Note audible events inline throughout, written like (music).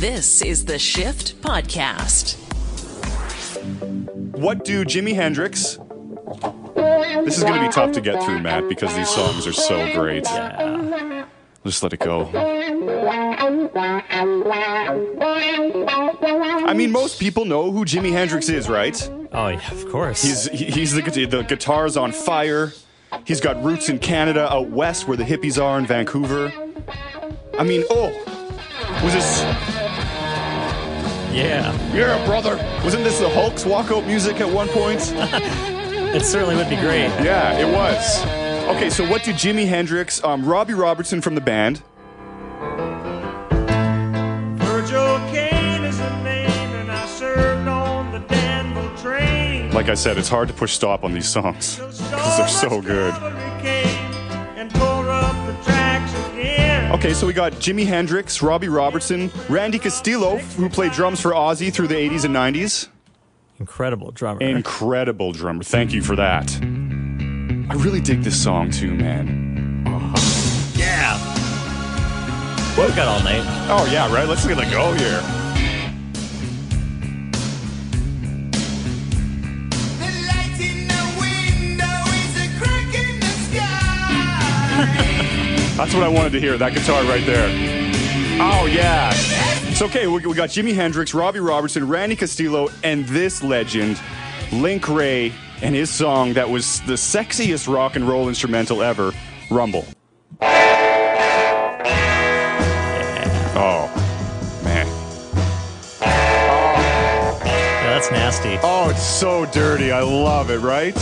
This is the Shift Podcast. What do Jimi Hendrix? This is going to be tough to get through, Matt, because these songs are so great. Just let it go. I mean, most people know who Jimi Hendrix is, right? Oh yeah, of course. He's he's the the guitar's on fire. He's got roots in Canada, out west where the hippies are in Vancouver. I mean, oh, was this? Yeah, You're a brother. Wasn't this the Hulk's walkout music at one point? (laughs) it certainly would be great. Yeah, it was. Okay, so what did Jimi Hendrix, um, Robbie Robertson from the band, Virgil Caine is a name, and I served on the Danville train. like I said, it's hard to push stop on these songs because they're so good. Okay, so we got Jimi Hendrix, Robbie Robertson, Randy Castillo, who played drums for Ozzy through the 80s and 90s. Incredible drummer. Incredible drummer. Thank you for that. I really dig this song too, man. yeah. We've got all night. Oh, yeah, right? Let's get a go here. That's what I wanted to hear, that guitar right there. Oh, yeah. It's okay. We, we got Jimi Hendrix, Robbie Robertson, Randy Castillo, and this legend, Link Wray, and his song that was the sexiest rock and roll instrumental ever, Rumble. Oh, man. Yeah, that's nasty. Oh, it's so dirty. I love it, right?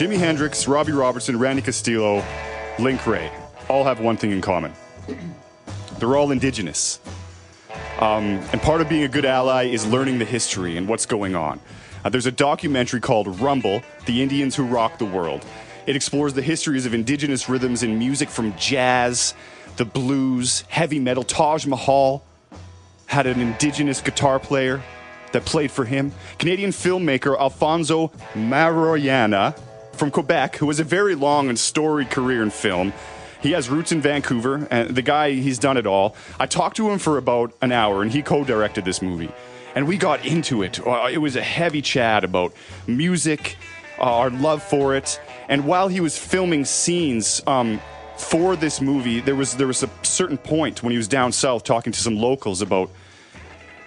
Jimi Hendrix, Robbie Robertson, Randy Castillo, Link Wray all have one thing in common. They're all indigenous. Um, and part of being a good ally is learning the history and what's going on. Uh, there's a documentary called Rumble The Indians Who Rock the World. It explores the histories of indigenous rhythms in music from jazz, the blues, heavy metal. Taj Mahal had an indigenous guitar player that played for him. Canadian filmmaker Alfonso Maiorana from Quebec, who has a very long and storied career in film. He has roots in Vancouver, and the guy, he's done it all. I talked to him for about an hour, and he co directed this movie. And we got into it. Uh, It was a heavy chat about music, uh, our love for it. And while he was filming scenes um, for this movie, there was, there was a certain point when he was down south talking to some locals about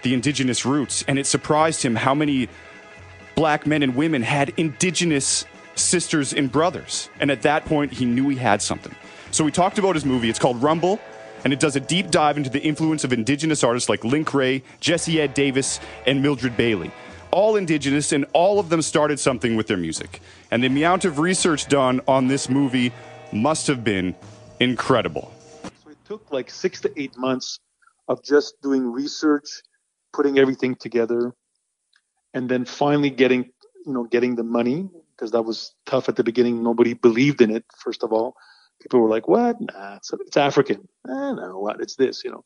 the indigenous roots, and it surprised him how many black men and women had indigenous sisters and brothers. And at that point, he knew he had something. So we talked about his movie. It's called Rumble, and it does a deep dive into the influence of indigenous artists like Link Wray, Jesse Ed Davis, and Mildred Bailey. All indigenous, and all of them started something with their music. And the amount of research done on this movie must have been incredible. So it took like six to eight months of just doing research, putting everything together, and then finally getting, you know, getting the money because that was tough at the beginning. Nobody believed in it. First of all, people were like, "What? Nah, it's, it's African. Eh, no, what? It's this." You know,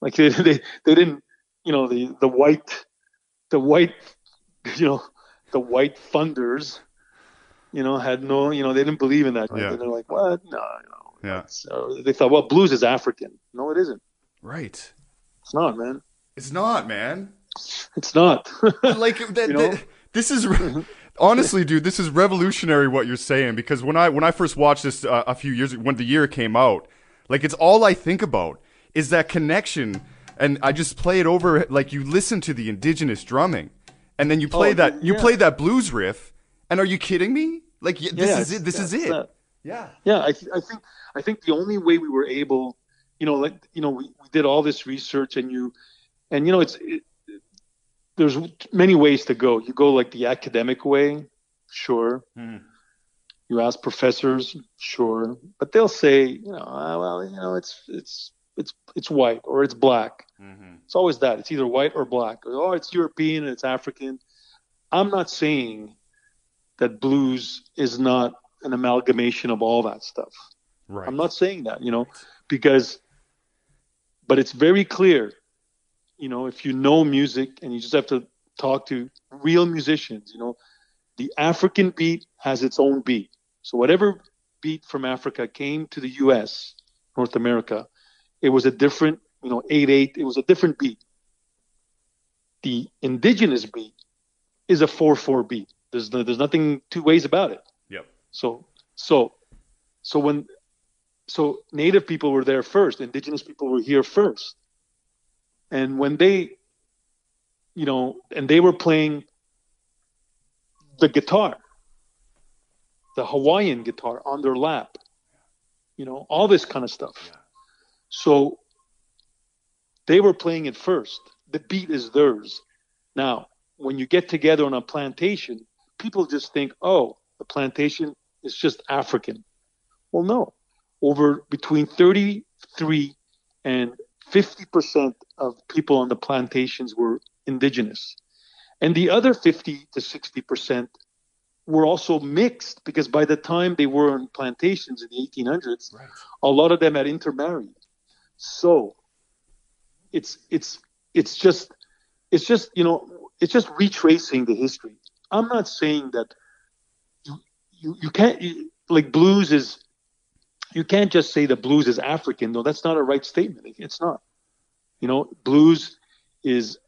like (laughs) they they, they didn't, you know, the the white, the white, (laughs) you know, the white funders, you know, had no, you know, they didn't believe in that. Yeah. They're like, "What? No, you know." Yeah. So they thought, well, blues is African. No, it isn't. Right. It's not, man. It's not, man. It's not. (laughs) like that, You know? that- this is honestly dude this is revolutionary what you're saying because when i when i first watched this uh, a few years when the year came out like it's all i think about is that connection and i just play it over like you listen to the indigenous drumming and then you play Oh, that you play that blues riff and are you kidding me? Like y- this Yeah, is it this yeah, is it. that. yeah. Yeah, I, th- I think I think the only way we were able, you know, like you know, we, we did all this research, and you, and you know, it's it, there's many ways to go. You go like the academic way, sure. Mhm. You ask professors, sure, but they'll say, you know, ah, well, you know, it's it's it's it's white or it's black. It's always that. It's either white or black. Oh, it's European and it's African. I'm not saying that blues is not an amalgamation of all that stuff. right I'm not saying that, you know, because, but it's very clear, you know, if you know music and you just have to talk to real musicians, you know, the African beat has its own beat. So whatever beat from Africa came to the U.S., North America, it was a different, you know, eight eight. It was a different beat. The indigenous beat is a four four beat. There's no, there's nothing two ways about it. Yep. So so so when so native people were there first, indigenous people were here first. And when they you know, and they were playing the guitar, the Hawaiian guitar on their lap, you know, all this kind of stuff. So they were playing it first. The beat is theirs. Now, when you get together on a plantation, people just think, oh, the plantation is just African. Well, no. Over between 33 and 50% of people on the plantations were indigenous. And the other 50 to 60% were also mixed because by the time they were on plantations in the 1800s, Right. a lot of them had intermarried. So it's it's it's just it's just you know it's just retracing the history. I'm not saying that you you, you can't you, like blues is you can't just say the blues is African. No, that's not a right statement. It's not. You know, blues is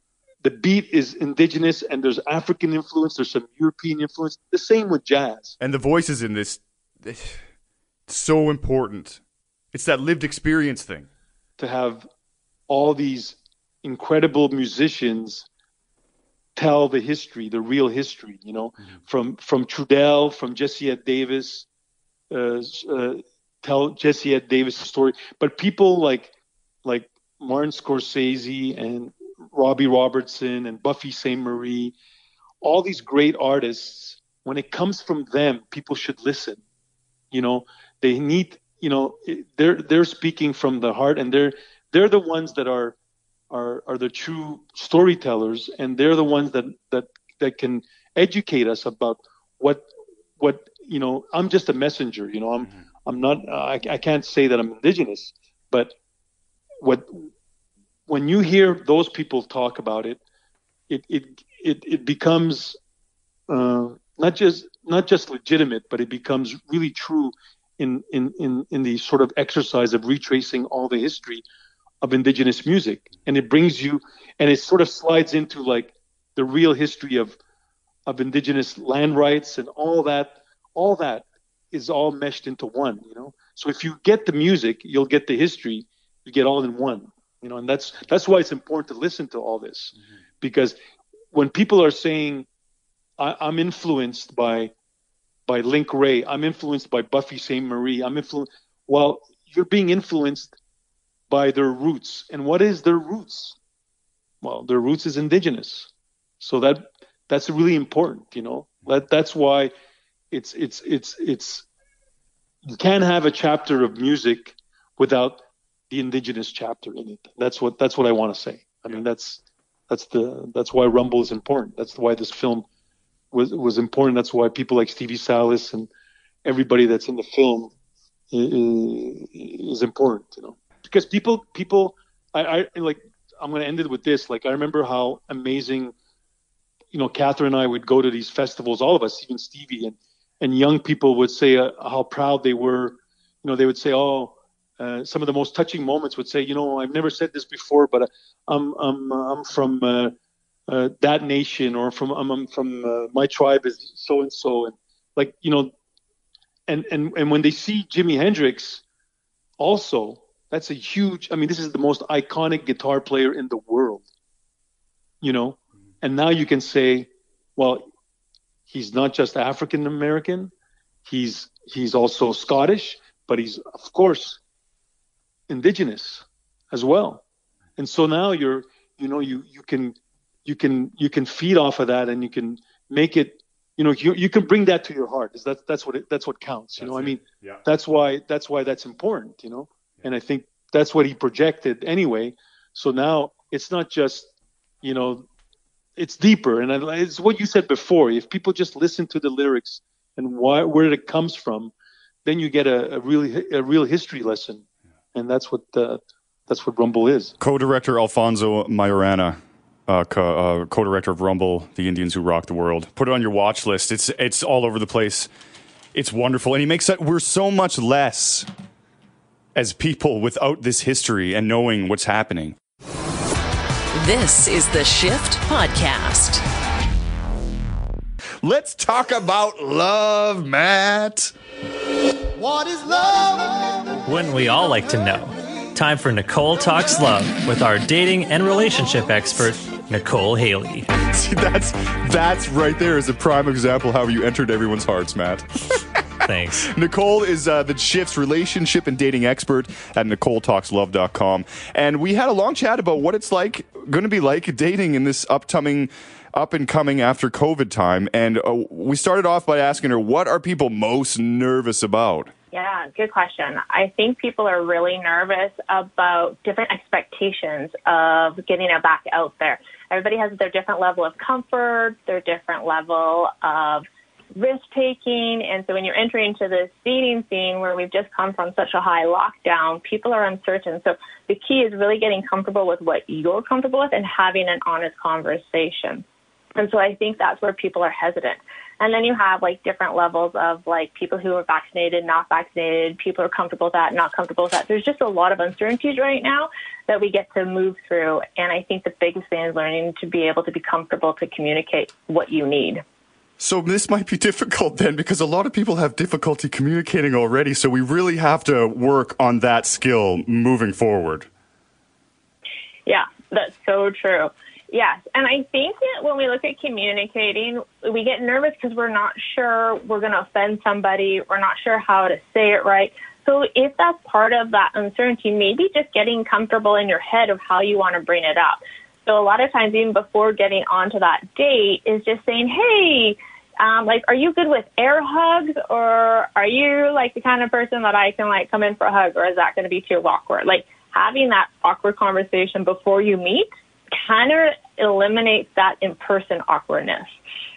the beat is indigenous and there's African influence, there's some European influence. The same with jazz. And the voices in this, it's so important. It's that lived experience thing. to have all these incredible musicians tell the history, the real history, you know, from from Trudell, from Jesse Davis, uh, uh, tell Jesse Ed Davis' story. But people like like Martin Scorsese and Robbie Robertson and Buffy Sainte-Marie, all these great artists, when it comes from them, people should listen. You know, they need, you know, they're they're speaking from the heart, and they're they're the ones that are are are the true storytellers, and they're the ones that that that can educate us about what what you know. I'm just a messenger. You know, I'm mm-hmm. I'm not. I, I can't say that I'm indigenous, but what when you hear those people talk about it, it it it, it becomes uh, not just not just legitimate, but it becomes really true in in in in the sort of exercise of retracing all the history of indigenous music, and it brings you and it sort of slides into like the real history of of indigenous land rights and all that all that is all meshed into one you know? So if you get the music you'll get the history you get all in one you know? And that's that's why it's important to listen to all this. Mm-hmm. Because when people are saying I, i'm influenced by by link wray i'm influenced by buffy sainte-marie i'm influenced well you're being influenced by their roots. And what is their roots? Well their roots is indigenous. So that that's really important you know? That that's why it's it's it's it's you can't have a chapter of music without the indigenous chapter in it. That's what that's what i want to say. I mean that's that's the that's why rumble is important. That's why this film was was important. That's why people like stevie salas and everybody that's in the film is, is important you know? Because people people I, I like i'm going to end it with this. Like i remember how amazing you know catherine and i would go to these festivals all of us even stevie and and young people would say uh, how proud they were. You know they would say oh uh, some of the most touching moments would say you know i've never said this before but i'm i'm i'm from uh, uh, that nation or from i'm, I'm from uh, my tribe is so and so and like you know and and and when they see jimi hendrix also that's a huge i mean this is the most iconic guitar player in the world you know? And now you can say well he's not just african american he's he's also scottish but he's of course indigenous as well. And so now you're you know you you can you can you can feed off of that and you can make it you know you, you can bring that to your heart. That's that's what it, that's what counts you know? I mean Yeah. that's why that's why that's important you know? And i think that's what he projected anyway. So now it's not just you know it's deeper and it's what you said before if people just listen to the lyrics and why where it comes from then you get a, a really a real history lesson and that's what uh, that's what rumble is Co-director Alfonso Maiorana, uh, co- uh, co-director of Rumble, The Indians Who Rock the World. Put it on your watch list. It's it's all over the place. It's wonderful, and he makes that we're so much less as people without this history and knowing what's happening. This is the Shift Podcast. Let's talk about love, Matt. What is love? Wouldn't we all like to know? Time for Nicole Talks Love with our dating and relationship expert, Nicole Haley. (laughs) See, that's that's right there is a prime example how you entered everyone's hearts, Matt. (laughs) Thanks. (laughs) Nicole is uh, the Shift's relationship and dating expert at NicoleTalksLove.com. And we had a long chat about what it's like, going to be like dating in this upcoming, up and coming after COVID time. And uh, we started off by asking her, what are people most nervous about? Yeah, good question. I think people are really nervous about different expectations of getting it back out there. Everybody has their different level of comfort, their different level of risk taking. And so when you're entering into this dating scene where we've just come from such a high lockdown, people are uncertain. So the key is really getting comfortable with what you're comfortable with and having an honest conversation. And so I think that's where people are hesitant. And then you have like different levels of like people who are vaccinated, not vaccinated, people are comfortable with that, not comfortable with that. There's just a lot of uncertainties right now that we get to move through. And I think the biggest thing is learning to be able to be comfortable to communicate what you need. So this might be (laughs) difficult then because a lot of people have difficulty communicating already. So we really have to work on that skill moving forward. Yeah, that's so true. Yes, and I think that when we look at communicating, we get nervous because we're not sure we're going to offend somebody. We're not sure how to say it right. So if that's part of that uncertainty, maybe just getting comfortable in your head of how you want to bring it up. So a lot of times, even before getting onto that date, is just saying, "Hey, um, like, are you good with air hugs, or are you like the kind of person that I can like come in for a hug, or is that going to be too awkward?" Like having that awkward conversation before you meet kind of eliminates that in-person awkwardness,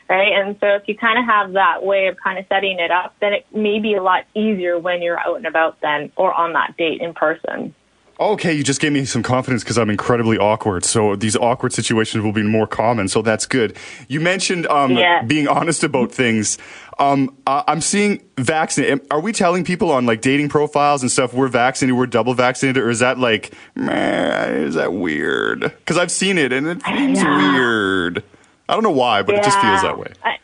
right? And so if you kind of have that way of kind of setting it up, then it may be a lot easier when you're out and about then, or on that date in person. Okay, you just gave me some confidence because I'm incredibly awkward. So these awkward situations will be more common. So that's good. You mentioned um, Yeah. being honest about things. Um, I- I'm seeing vaccinated. Are we telling people on like dating profiles and stuff we're vaccinated, we're double vaccinated, or is that like, man, is that weird? Because I've seen it and it seems Yeah. weird. I don't know why, but it just feels that way. I,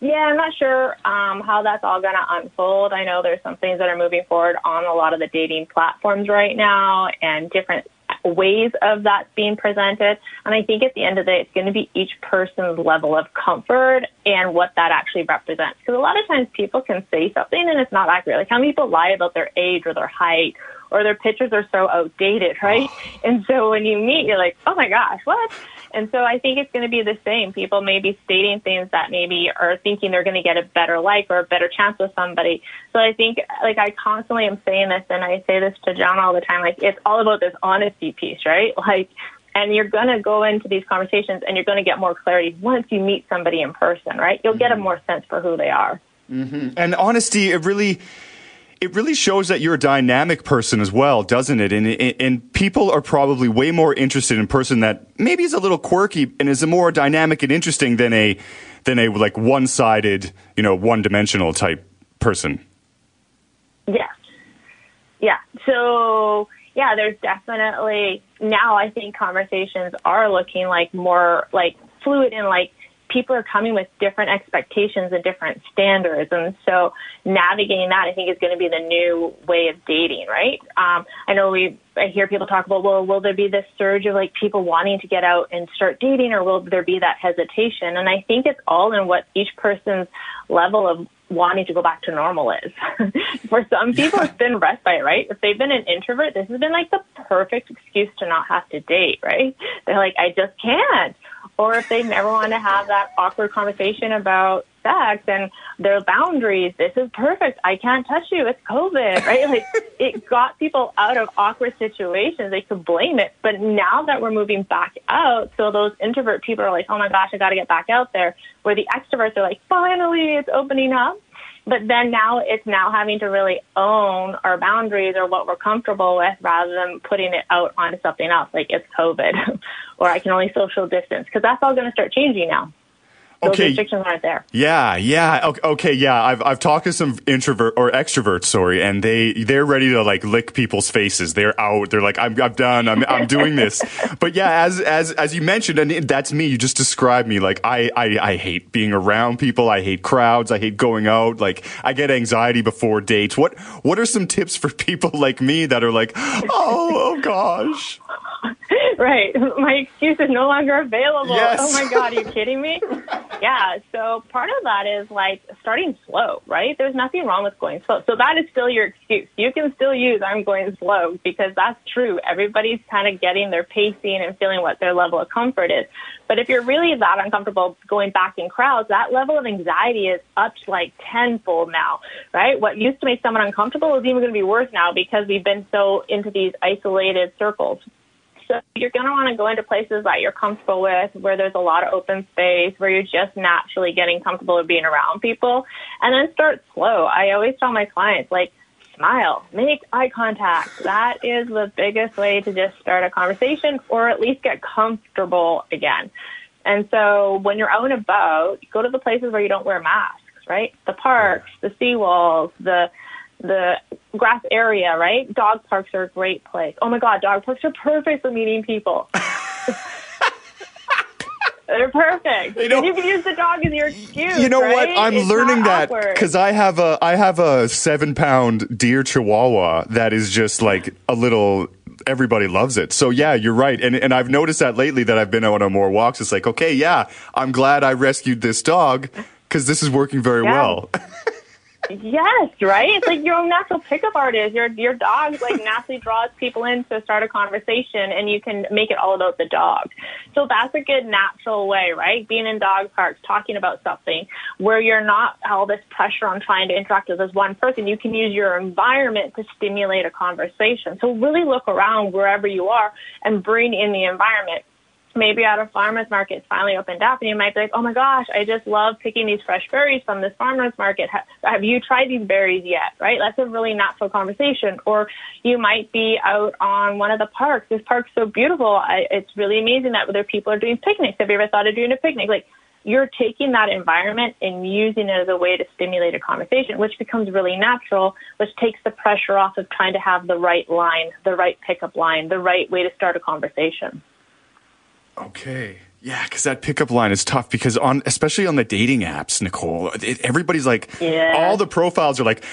yeah, I'm not sure um, how that's all going to unfold. I know there's some things that are moving forward on a lot of the dating platforms right now and different ways of that being presented. And I think at the end of the day, it's going to be each person's level of comfort and what that actually represents. Because a lot of times people can say something and it's not accurate. Like how many people lie about their age or their height or their pictures are so outdated, right? And so when you meet, you're like, oh my gosh, what? And so I think it's going to be the same. People may be stating things that maybe are thinking they're going to get a better like or a better chance with somebody. So I think, like, I constantly am saying this and I say this to John all the time, like, it's all about this honesty piece, right? (laughs) Like, and you're going to go into these conversations and you're going to get more clarity once you meet somebody in person, right? You'll get a more sense for who they are. mhm And honesty, it really, it really shows that you're a dynamic person as well, doesn't it? And, and people are probably way more interested in a person that maybe is a little quirky and is more dynamic and interesting than a than a like one sided, you know, one dimensional type person. Yeah. Yeah. So, yeah, there's definitely now I think conversations are looking like more like fluid and like people are coming with different expectations and different standards. And so navigating that I think is going to be the new way of dating, right? Um, I know we, I hear people talk about, well, will there be this surge of like people wanting to get out and start dating or will there be that hesitation? And I think it's all in what each person's level of wanting to go back to normal is. (laughs) For some people, it's been respite, right? If they've been an introvert, this has been like the perfect excuse to not have to date, right? They're like, I just can't. Or if they never want to have that awkward conversation about sex and their boundaries, this is perfect. I can't touch you. It's COVID, right? (laughs) Like it got people out of awkward situations. They could blame it. But now that we're moving back out, so those introvert people are like, oh my gosh, I got to get back out there. Where the extroverts are like, finally, it's opening up. But then now it's now having to really own our boundaries or what we're comfortable with rather than putting it out onto something else like it's COVID (laughs) or I can only social distance because that's all going to start changing now. Those Okay. restrictions aren't there. Yeah, yeah. Okay, okay, yeah. I've I've talked to some introvert or extroverts, sorry, and they they're ready to like lick people's faces. They're out. They're like, I'm I'm done. I'm I'm doing this. (laughs) But yeah, as as as you mentioned, and that's me. You just described me. Like I I I hate being around people. I hate crowds. I hate going out. Like I get anxiety before dates. What what are some tips for (laughs) people like me that are like, (laughs) oh oh gosh. (laughs) right. My excuse is no longer available. Yes. Oh my God, are you kidding me? (laughs) yeah. So part of that is like starting slow, right? There's nothing wrong with going slow. So that is still your excuse. You can still use I'm going slow because that's true. Everybody's kind of getting their pacing and feeling what their level of comfort is. But if you're really that uncomfortable going back in crowds, that level of anxiety is up to like tenfold now, right? What used to make someone uncomfortable is even going to be worse now because we've been so into these isolated circles. So you're going to want to go into places that you're comfortable with, where there's a lot of open space, where you're just naturally getting comfortable with being around people, and then start slow. I always tell my clients, like, smile, make eye contact. That is the biggest way to just start a conversation or at least get comfortable again. And so when you're out and about, go to the places where you don't wear masks, right? The parks, the seawalls, the the grass area, right? Dog parks are a great place. Oh my God, dog parks are perfect for meeting people. (laughs) They're perfect. You know- you can use the dog as your excuse. You know what? I'm It's learning that because I have a I have a seven pound deer chihuahua that is just like a little. Everybody loves it. So yeah, you're right. And and I've noticed that lately that I've been out on more walks. It's like okay, yeah, I'm glad I rescued this dog because this is working very Yeah. well. (laughs) Yes, right. It's like your own natural pickup artist. Your your dog like naturally draws people in to start a conversation, and you can make it all about the dog. So that's a good natural way, right? Being in dog parks, talking about something where you're not all this pressure on trying to interact with this one person. You can use your environment to stimulate a conversation. So really look around wherever you are and bring in the environment maybe at a farmer's market it's finally opened up and you might be like, oh my gosh, I just love picking these fresh berries from this farmer's market. Ha- Have you tried these berries yet? Right? That's a really natural conversation. Or you might be out on one of the parks. This park's so beautiful. I, it's really amazing that other people are doing picnics. Have you ever thought of doing a picnic? Like, you're taking that environment and using it as a way to stimulate a conversation, which becomes really natural, which takes the pressure off of trying to have the right line, the right pickup line, the right way to start a conversation. Okay. Yeah, because that pickup line is tough because on especially on the dating apps, Nicole, it, everybody's like, Yeah. all the profiles are like,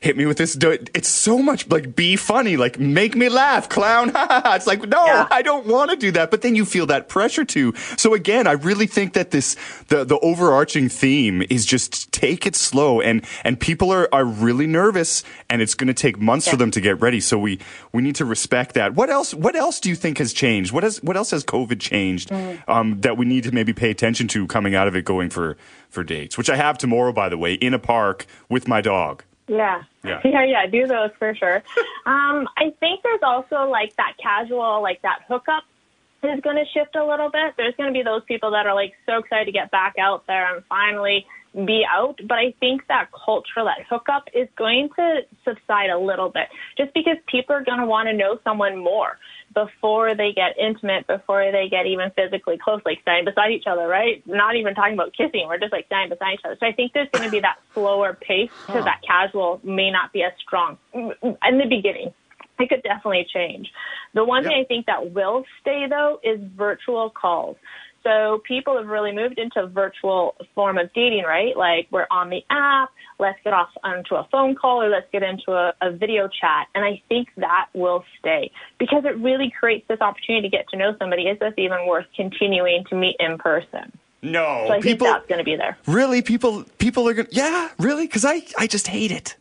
hit me with this. It's so much like be funny, like make me laugh, clown. (laughs) it's like no, Yeah. I don't want to do that. But then you feel that pressure too. So again, I really think that this the the overarching theme is just take it slow, and and people are are really nervous, and it's going to take months for them to get ready. So we we need to respect that. What else? What else do you think has changed? What has what else has COVID changed Mm-hmm. um, that we need to maybe pay attention to coming out of it, going for for dates? Which I have tomorrow, by the way, in a park with my dog. Yeah. Yeah. (laughs) Yeah, yeah, do those for sure. um, I think there's also like that casual, like that hookup is going to shift a little bit. There's going to be those people that are like so excited to get back out there and finally be out. But I think that culture, that hookup is going to subside a little bit just because people are going to want to know someone more before they get intimate, before they get even physically close, like standing beside each other, right? Not even talking about kissing. We're just like standing beside each other. So I think there's going to be that slower pace because that casual may not be as strong in the beginning. It could definitely change. The one thing I think that will stay though is virtual calls. So people have really moved into a virtual form of dating, right? Like we're on the app, let's get off onto a phone call or let's get into a, a video chat. And I think that will stay because it really creates this opportunity to get to know somebody. Is this even worth continuing to meet in person? No, So I people think that's going to be there. really people people are gonna yeah really because I I just hate it.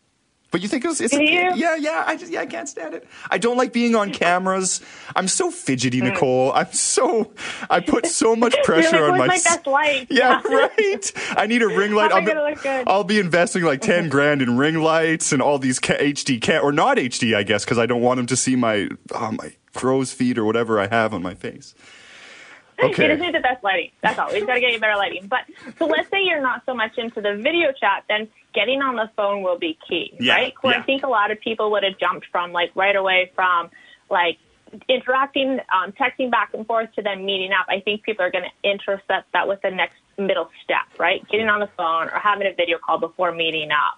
But you think it's, it's Do you? yeah yeah I just yeah I can't stand it. I don't like being on cameras. I'm so fidgety, hmm. Nicole. I'm so I put so much (laughs) pressure. You're like, on "Where's my my best light?" Yeah, (laughs) (laughs) right. I need a ring light. How I'll be, look good? I'll be investing like ten grand in ring lights and all these ca- HD ca- or not HD, I guess, because I don't want them to see my oh, my crow's feet or whatever I have on my face. Okay. You just need the best lighting. That's all. We just got to get you better lighting. But so let's say you're not so much into the video chat, then getting on the phone will be key, Yeah, right? Where yeah. I think a lot of people would have jumped from like right away from like interacting, um, texting back and forth to then meeting up. I think people are going to intercept that with the next middle step, right? Getting on the phone or having a video call before meeting up.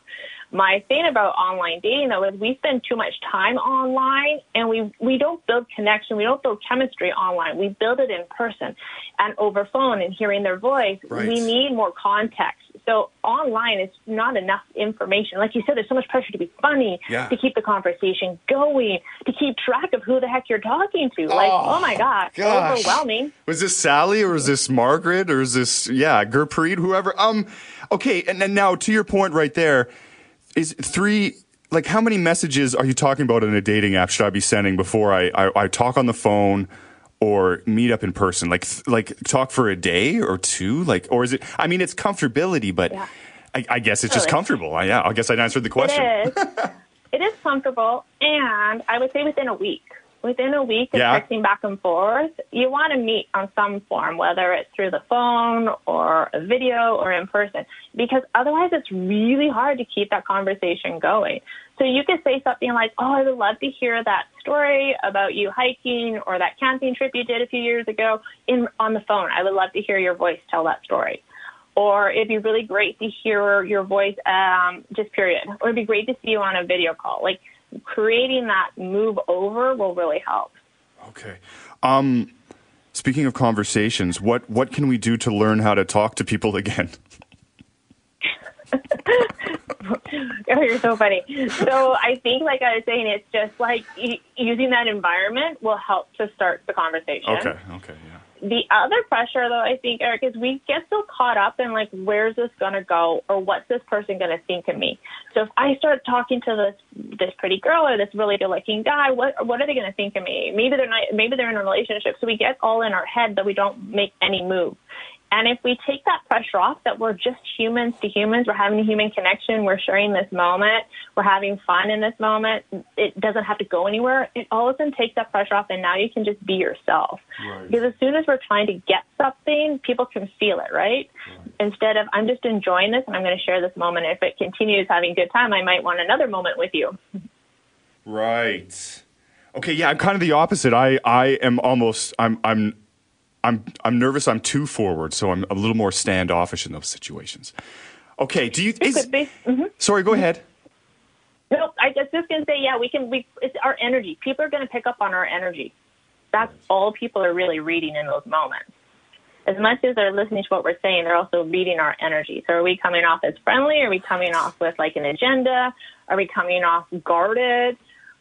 My thing about online dating though is we spend too much time online and we we don't build connection, we don't build chemistry online. We build it in person and over phone and hearing their voice. Right. We need more context. So online is not enough information. Like you said, there's so much pressure to be funny, Yeah. to keep the conversation going, to keep track of who the heck you're talking to. Like, oh, my God, gosh. overwhelming. Was this Sally or is this Margaret or is this yeah Gurpreet whoever? Um, okay, and then now to your point right there, is three like how many messages are you talking about in a dating app should I be sending before I I, I talk on the phone or meet up in person? Like th- like talk for a day or two? Like or is it? I mean, it's comfortability, but. Yeah. I, I guess it's just comfortable. I, yeah, I guess I answered the question. It is. (laughs) it is comfortable, and I would say within a week. Within a week of Yeah. texting back and forth, you want to meet on some form, whether it's through the phone or a video or in person, because otherwise it's really hard to keep that conversation going. So you could say something like, "Oh, I would love to hear that story about you hiking or that camping trip you did a few years ago in on the phone. I would love to hear your voice tell that story." or it'd be really great to hear your voice, um, just period. Or it'd be great to see you on a video call. Like creating that move over will really help. Okay. Um, speaking of conversations, what what can we do to learn how to talk to people again? (laughs) Oh, you're so funny. So I think, like I was saying, it's just like using that environment will help to start the conversation. Okay. Okay. Yeah. The other pressure, though, I think, Eric, is we get so caught up in like, where's this to go, or what's this person to think of me? So if I start talking to this this pretty girl or this really good looking guy, what what are they to think of me? Maybe they're not. Maybe they're in a relationship. So we get all in our head that we don't make any move. And if we take that pressure off, that we're just humans to humans, we're having a human connection, we're sharing this moment, we're having fun in this moment, it doesn't have to go anywhere. It all of a sudden takes that pressure off, and now you can just be yourself. Because as soon as we're trying to get something, people can feel it, right? Instead of, I'm just enjoying this and I'm going to share this moment. If it continues having a good time, I might want another moment with you. Right. Okay. Yeah. I'm kind of the opposite. I I am almost. I'm I'm. I'm I'm nervous. I'm too forward, so I'm a little more standoffish in those situations. Okay. Do you? Is, Could be. hmm sorry. Go ahead. No, I was just to say, yeah, we can. We it's our energy. People are going to pick up on our energy. That's all people are really reading in those moments. As much as they're listening to what we're saying, they're also reading our energy. So, are we coming off as friendly? Are we coming off with like an agenda? Are we coming off guarded?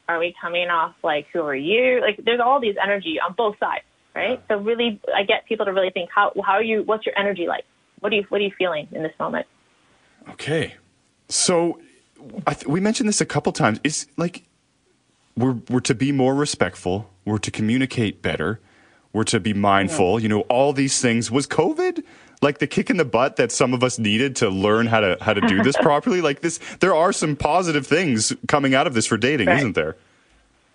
Are we coming off like, who are you? Like, there's all these energy on both sides, right? So, really, I get people to really think, how how are you? What's your energy like? What are you What are you feeling in this moment? Okay. So I th- we mentioned this a couple times. Is like we're we're to be more respectful. We're to communicate better. We're to be mindful. You know, all these things. Was COVID like the kick in the butt that some of us needed to learn how to how to do this (laughs) properly? Like this, there are some positive things coming out of this for dating, Right. isn't there?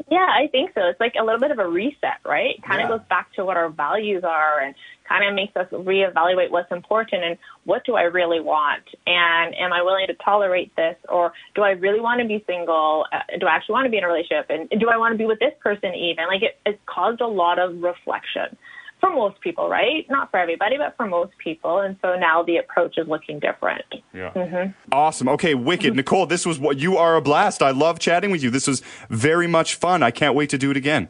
Yeah, I think so. It's like a little bit of a reset, right? Kind Yeah. of goes back to what our values are and kind of makes us reevaluate what's important and what do I really want? And am I willing to tolerate this? Or do I really want to be single? Uh, do I actually want to be in a relationship? And do I want to be with this person even? Like it, it's caused a lot of reflection for most people, right? Not for everybody, but for most people. And so now the approach is looking different. Yeah. Awesome. Okay, wicked. Nicole, this was what you are a blast. I love chatting with you. This was very much fun. I can't wait to do it again.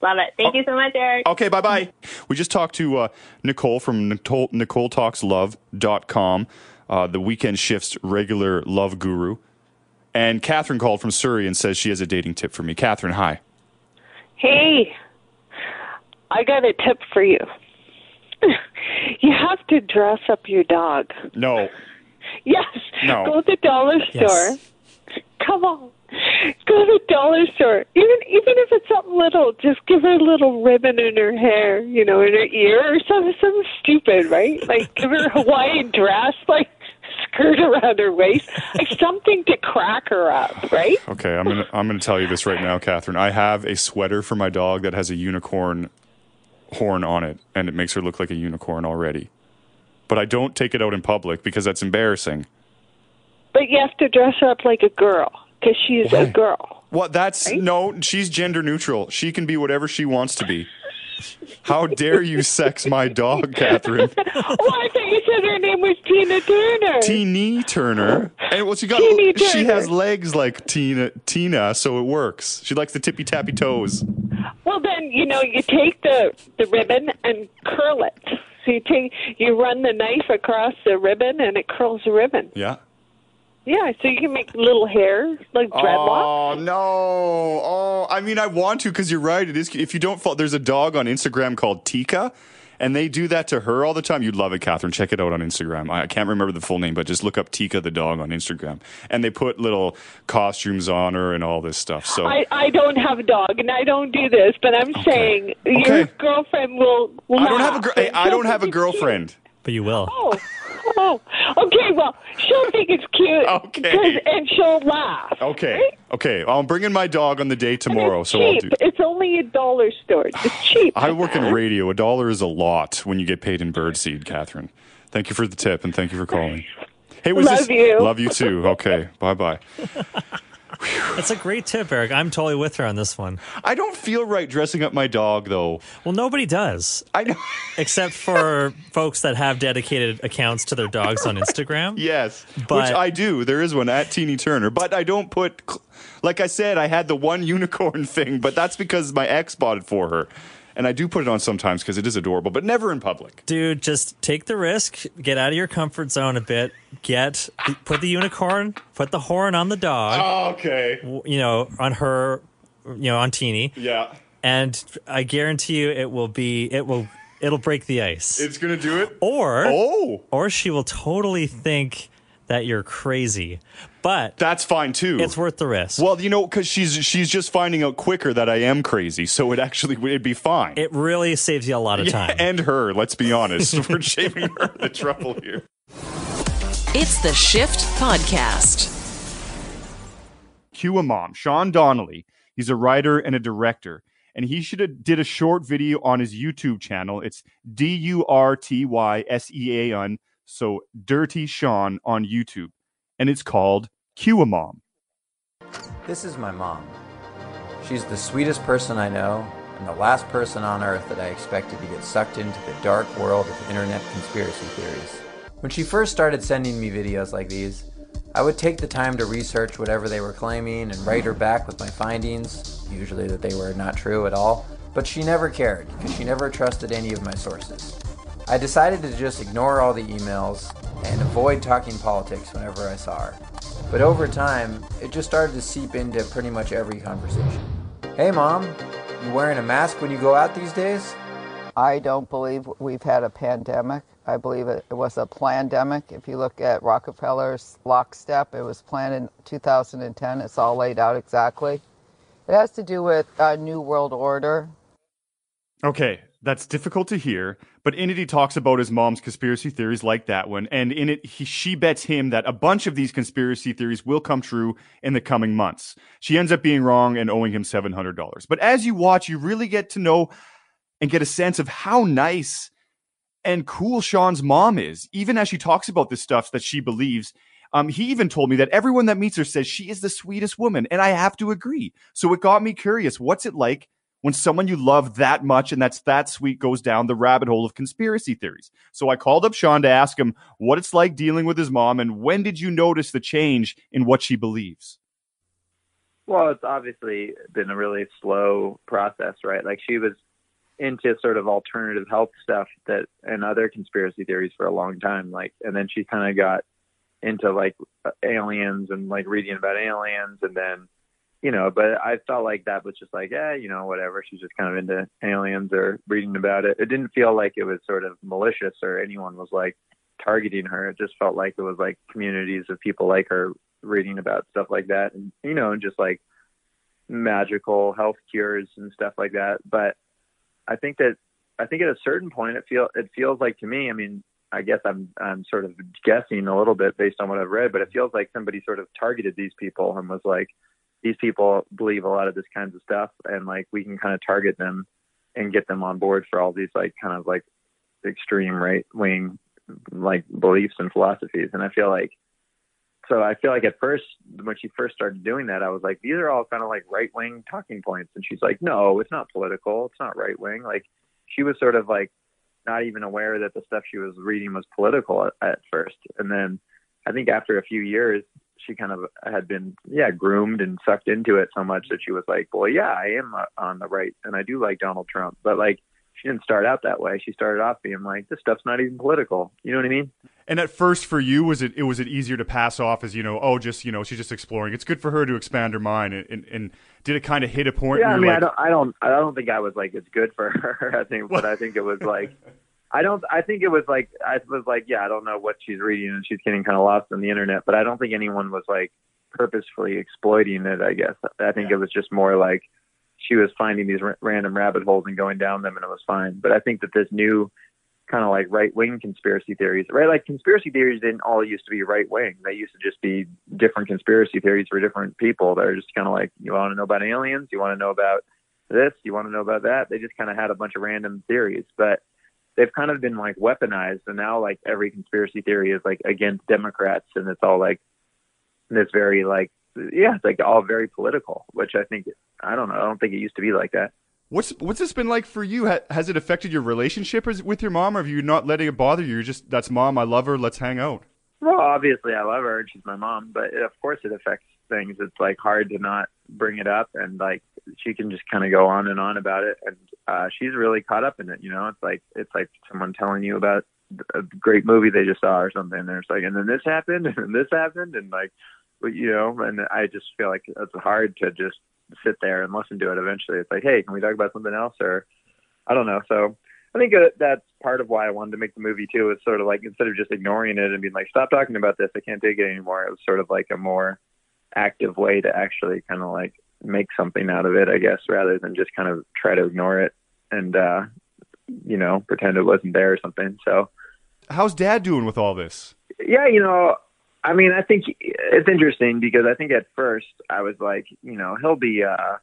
Love it. Thank you so much, Eric. Okay, bye bye. We just talked to uh, Nicole from Nicole, NicoleTalksLove.com, uh, the weekend shifts regular love guru. And Catherine called from Surrey and says she has a dating tip for me. Catherine, hi. Hey, I got a tip for you. (laughs) you have to dress up your dog. No. Yes. No. Go to the dollar Yes. store. Come on. Go to the dollar store. Even even if it's something little, just give her a little ribbon in her hair, you know, in her ear or something something stupid, right? Like give her a Hawaiian dress, like skirt around her waist. Like something to crack her up, right? Okay, I'm gonna I'm gonna tell you this right now, Catherine. I have a sweater for my dog that has a unicorn horn on it, and it makes her look like a unicorn already. But I don't take it out in public because that's embarrassing. But you have to dress her up like a girl because she's Why? a girl. What? That's no. She's gender neutral. She can be whatever she wants to be. How dare you sex my dog, (laughs) Catherine? oh, I thought you said her name was Tina Turner. Teeny Turner. And well, she got Teeny she Turner. has legs like Tina Tina, so it works. She likes the tippy tappy toes. Then you know you take the the ribbon and curl it. So you take you run the knife across the ribbon and it curls the ribbon. Yeah. Yeah, so you can make little hair like dreadlocks. Oh no! Oh, I mean, I want to because you're right. It is. If you don't follow, there's a dog on Instagram called Tika, and they do that to her all the time. You'd love it, Catherine. Check it out on Instagram. I can't remember the full name, but just look up Tika the dog on Instagram, and they put little costumes on her and all this stuff. So I, I don't have a dog and I don't do this, but I'm saying your girlfriend will. will I don't have a. Gr- I don't have a girlfriend. But you will. Oh, oh, okay. Well, she'll think it's cute. Okay. and she'll laugh. Okay. right? Okay. I'm bringing my dog on the day tomorrow, it's so I'll cheap. do. It's only a dollar store. It's (sighs) cheap. I work in radio. A dollar is a lot when you get paid in birdseed, Catherine. Thank you for the tip and thank you for calling. Hey, was Love this you. love you too? Okay, bye bye. (laughs) That's a great tip, Eric. I'm totally with her on this one. I don't feel right dressing up my dog though. Well, nobody does, I know. (laughs) except for folks that have dedicated accounts to their dogs on Instagram. yes, But- which I do. There is one at Teeny Turner, but I don't put. Like I said, I had the one unicorn (laughs) thing, but that's because my ex bought it for her, and I do put it on sometimes because it is adorable, but never in public. Dude, just take the risk, get out of your comfort zone a bit, get put the unicorn, put the horn on the dog, oh, Okay. you know, on her, you know, on Teeny, Yeah, and I guarantee you it will be it will it'll break the ice. it's gonna do it. or Oh, or she will totally think that you're crazy. But that's fine too. it's worth the risk. Well, you know, because she's she's just finding out quicker that I am crazy, so it actually it'd be fine. it really saves you a lot of Yeah, time. and her. Let's be honest, (laughs) we're shaving her the trouble here. It's the Shift Podcast. QAmom, Sean Donnelly. He's a writer and a director, and he should have did a short video on his YouTube channel. It's D U R T Y S E A N, so Dirty Sean on YouTube, and it's called Cue Mom. This is my mom. She's the sweetest person I know, and the last person on earth that I expected to get sucked into the dark world of internet conspiracy theories. When she first started sending me videos like these, I would take the time to research whatever they were claiming and write her back with my findings, usually that they were not true at all, but she never cared because she never trusted any of my sources. I decided to just ignore all the emails and avoid talking politics whenever I saw her. But over time, it just started to seep into pretty much every conversation. Hey mom, you wearing a mask when you go out these days? I don't believe we've had a pandemic. I believe it, it was a plandemic. If you look at Rockefeller's lockstep, it was planned in 2010. It's all laid out exactly. It has to do with a new world order. Okay, that's difficult to hear, but in it he talks about his mom's conspiracy theories like that one, and in it he, she bets him that a bunch of these conspiracy theories will come true in the coming months. She ends up being wrong and owing him $700. But as you watch, you really get to know and get a sense of how nice and cool Sean's mom is, even as she talks about this stuff that she believes. Um, he even told me that everyone that meets her says she is the sweetest woman, and I have to agree. So it got me curious. What's it like when someone you love that much and that's that sweet goes down the rabbit hole of conspiracy theories? So I called up Sean to ask him what it's like dealing with his mom, and when did you notice the change in what she believes? Well, it's obviously been a really slow process, right? Like she was into sort of alternative health stuff that and other conspiracy theories for a long time, like, and then she kind of got into like aliens and like reading about aliens, and then, you know, but I felt like that was just like, eh, you know, whatever. She's just kind of into aliens or reading about it. It didn't feel like it was sort of malicious or anyone was like targeting her. It just felt like it was like communities of people like her reading about stuff like that, and you know, and just like magical health cures and stuff like that. But I think that I think at a certain point it feel it feels like to me, I mean, I guess I'm I'm sort of guessing a little bit based on what I've read, but it feels like somebody sort of targeted these people and was like, these people believe a lot of this kinds of stuff and like we can kind of target them and get them on board for all these like kind of like extreme right wing like beliefs and philosophies. And I feel like so I feel like at first when she first started doing that, I was like, these are all kind of like right wing talking points. And she's like, no, it's not political. It's not right wing. Like she was sort of like not even aware that the stuff she was reading was political at, at first. And then I think after a few years, she kind of had been, yeah, groomed and sucked into it so much that she was like, well, yeah, I am uh, on the right and I do like Donald Trump. But like, she didn't start out that way. She started off being like, this stuff's not even political. You know what I mean? And at first, for you, was it, it was it easier to pass off as you know? Oh, just you know, she's just exploring. It's good for her to expand her mind. And, and, and did it kind of hit a point? Yeah, where I mean, like, I don't, I don't, I don't think I was like it's good for (laughs) her. I think, but I think it was like, (laughs) I don't, I think it was like, I was like, yeah, I don't know what she's reading, and she's getting kind of lost on the internet. But I don't think anyone was like purposefully exploiting it. I guess I think it was just more like she was finding these r- random rabbit holes and going down them, and it was fine. But I think that this new kind of like right wing conspiracy theories, right? Like conspiracy theories didn't all used to be right wing. They used to just be different conspiracy theories for different people. They're just kind of like, you want to know about aliens? You want to know about this? You want to know about that? They just kind of had a bunch of random theories, but they've kind of been like weaponized. And now like every conspiracy theory is like against Democrats and it's all like this very like, yeah, it's like all very political, which I think, I don't know. I don't think it used to be like that. What's what's this been like for you? Ha- Has it affected your relationship with your mom, or have you not letting it bother you? You're just that's mom. I love her. Let's hang out. Well, obviously I love her and she's my mom, but of course it affects things. It's like hard to not bring it up and like she can just kind of go on and on about it and uh she's really caught up in it, you know. It's like it's like someone telling you about a great movie they just saw or something and it's like and then this happened (laughs) and this happened and like you know, and I just feel like it's hard to just sit there and listen to it eventually. It's like, hey, can we talk about something else or I don't know. So I think that that's part of why I wanted to make the movie too. It's sort of like instead of just ignoring it and being like, "Stop talking about this, I can't take it anymore." It was sort of like a more active way to actually kind of like make something out of it, I guess, rather than just kind of try to ignore it and uh, you know pretend it wasn't there or something. So How's Dad doing with all this? yeah, you know, I mean, I think it's interesting because I think at first I was like, you know, he'll be, uh,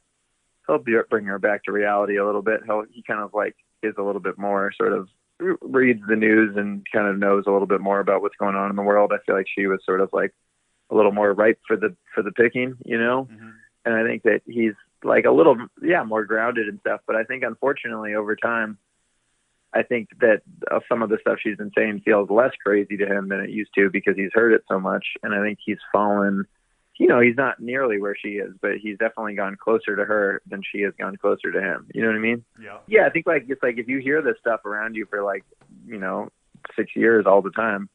he'll be bring her back to reality a little bit. He'll, he kind of like is a little bit more sort of reads the news and kind of knows a little bit more about what's going on in the world. I feel like she was sort of like a little more ripe for the, for the picking, you know? And I think that he's like a little, yeah, more grounded and stuff. But I think unfortunately over time, I think that uh, some of the stuff she's been saying feels less crazy to him than it used to because he's heard it so much. And I think he's fallen, you know, he's not nearly where she is, but he's definitely gone closer to her than she has gone closer to him. You know what I mean? Yeah. Yeah. I think like, it's like if you hear this stuff around you for like, you know, six years all the time,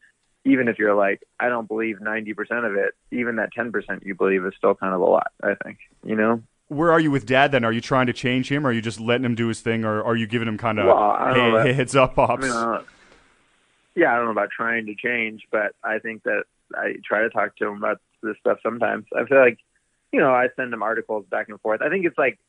even if you're like, I don't believe 90% of it, even that 10% you believe is still kind of a lot, I think, you know? Where are you with Dad then? Are you trying to change him? Or are you just letting him do his thing, or are you giving him kind of Well, hey, heads up, pops? I mean, yeah, I don't know about trying to change, but I think that I try to talk to him about this stuff sometimes. I feel like, you know, I send him articles back and forth. I think it's like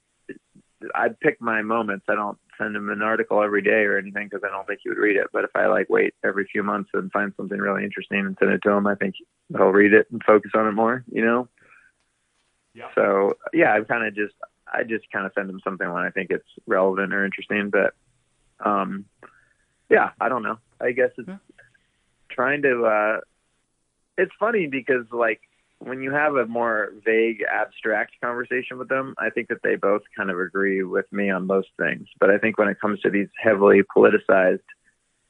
I pick my moments. I don't send him an article every day or anything because I don't think he would read it. But if I like wait every few months and find something really interesting and send it to him, I think he'll read it and focus on it more. You know. Yeah. So yeah, I kind of just I just kind of send him something when I think it's relevant or interesting. But um, yeah, I don't know. I guess it's trying to. uh It's funny because like when you have a more vague, abstract conversation with them, I think that they both kind of agree with me on most things. But I think when it comes to these heavily politicized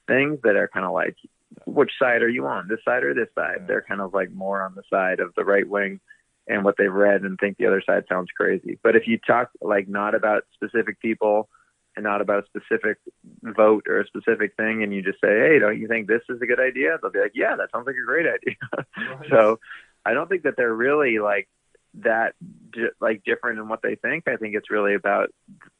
things that are kind of like, which side are you on? This side or this side? They're kind of like more on the side of the right wing and what they've read and think the other side sounds crazy. But if you talk like not about specific people and not about a specific vote or a specific thing, and you just say, "Hey, don't you think this is a good idea?" They'll be like, "Yeah, that sounds like a great idea." (laughs) so I don't think that they're really like that like different in what they think. I think it's really about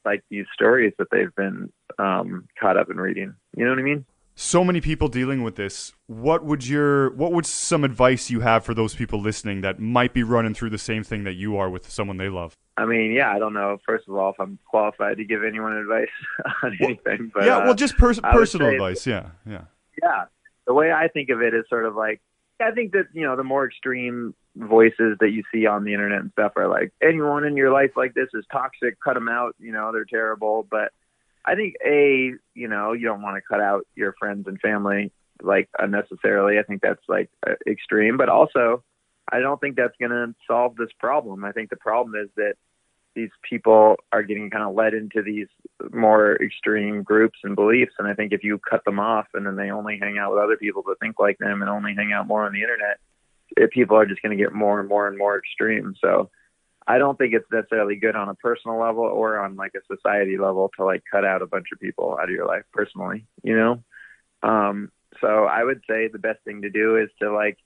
like these stories that they've been um, caught up in reading. You know what I mean? so many people dealing with this. What would your what would some advice you have for those people listening that might be running through the same thing that you are with someone they love? I mean, yeah, I don't know. First of all, if I'm qualified to give anyone advice (laughs) on anything, but yeah, uh, well, just pers- personal advice. Yeah, yeah. yeah, the way I think of it is sort of like I think that you know the more extreme voices that you see on the internet and stuff are like anyone in your life like this is toxic, cut them out. You know they're terrible. But I think a you know you don't want to cut out your friends and family like unnecessarily. I think that's like extreme, but also I don't think that's going to solve this problem. I think the problem is that these people are getting kind of led into these more extreme groups and beliefs. And I think if you cut them off and then they only hang out with other people that think like them and only hang out more on the internet, it, people are just going to get more and more and more extreme. So I don't think it's necessarily good on a personal level or on like a society level to like cut out a bunch of people out of your life personally, you know? Um, so I would say the best thing to do is to like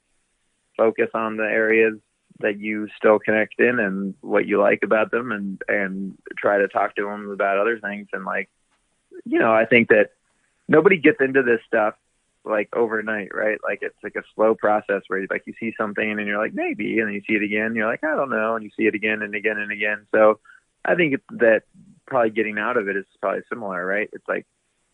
focus on the areas that you still connect in and what you like about them and and try to talk to them about other things. And like you know i think that nobody gets into this stuff like overnight right? Like it's like a slow process where you like you see something and you're like maybe and then you see it again and you're like i don't know and you see it again and again and again. So i think that probably getting out of it is probably similar right? It's like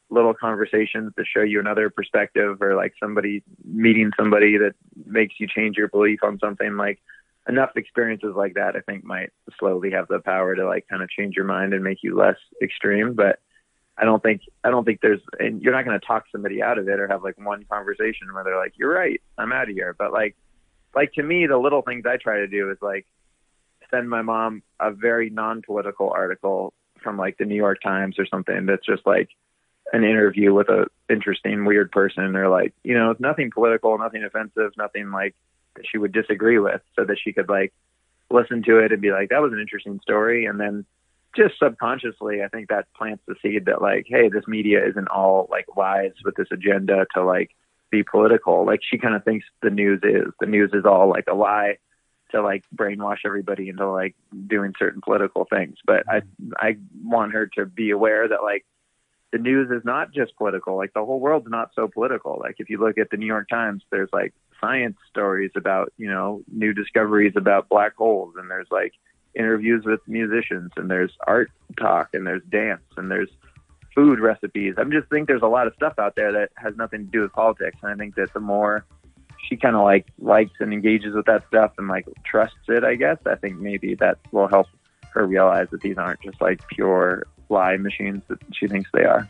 little conversations to show you another perspective or like somebody meeting somebody that makes you change your belief on something. Like enough experiences like that I think might slowly have the power to like kind of change your mind and make you less extreme but I don't think I don't think there's and you're not going to talk somebody out of it or have like one conversation where they're like you're right I'm out of here. But like like to me the little things I try to do is like send my mom a very non-political article from like the New York Times or something that's just like an interview with a interesting weird person or like you know nothing political nothing offensive nothing like that she would disagree with so that she could like listen to it and be like that was an interesting story. And then just subconsciously i think that plants the seed that like hey this media isn't all like lies with this agenda to like be political. Like she kind of thinks the news is. The news is all like a lie to like brainwash everybody into like doing certain political things. But i i want her to be aware that like the news is not just political. Like the whole world's not so political. Like if you look at the new york times there's like science stories about you know new discoveries about black holes. And there's like interviews with musicians and there's art talk and there's dance and there's food recipes. I just think there's a lot of stuff out there that has nothing to do with politics. And i think that the more she kind of like likes and engages with that stuff and like trusts it i guess i think maybe that will help her realize that these aren't just like pure lie machines that she thinks they are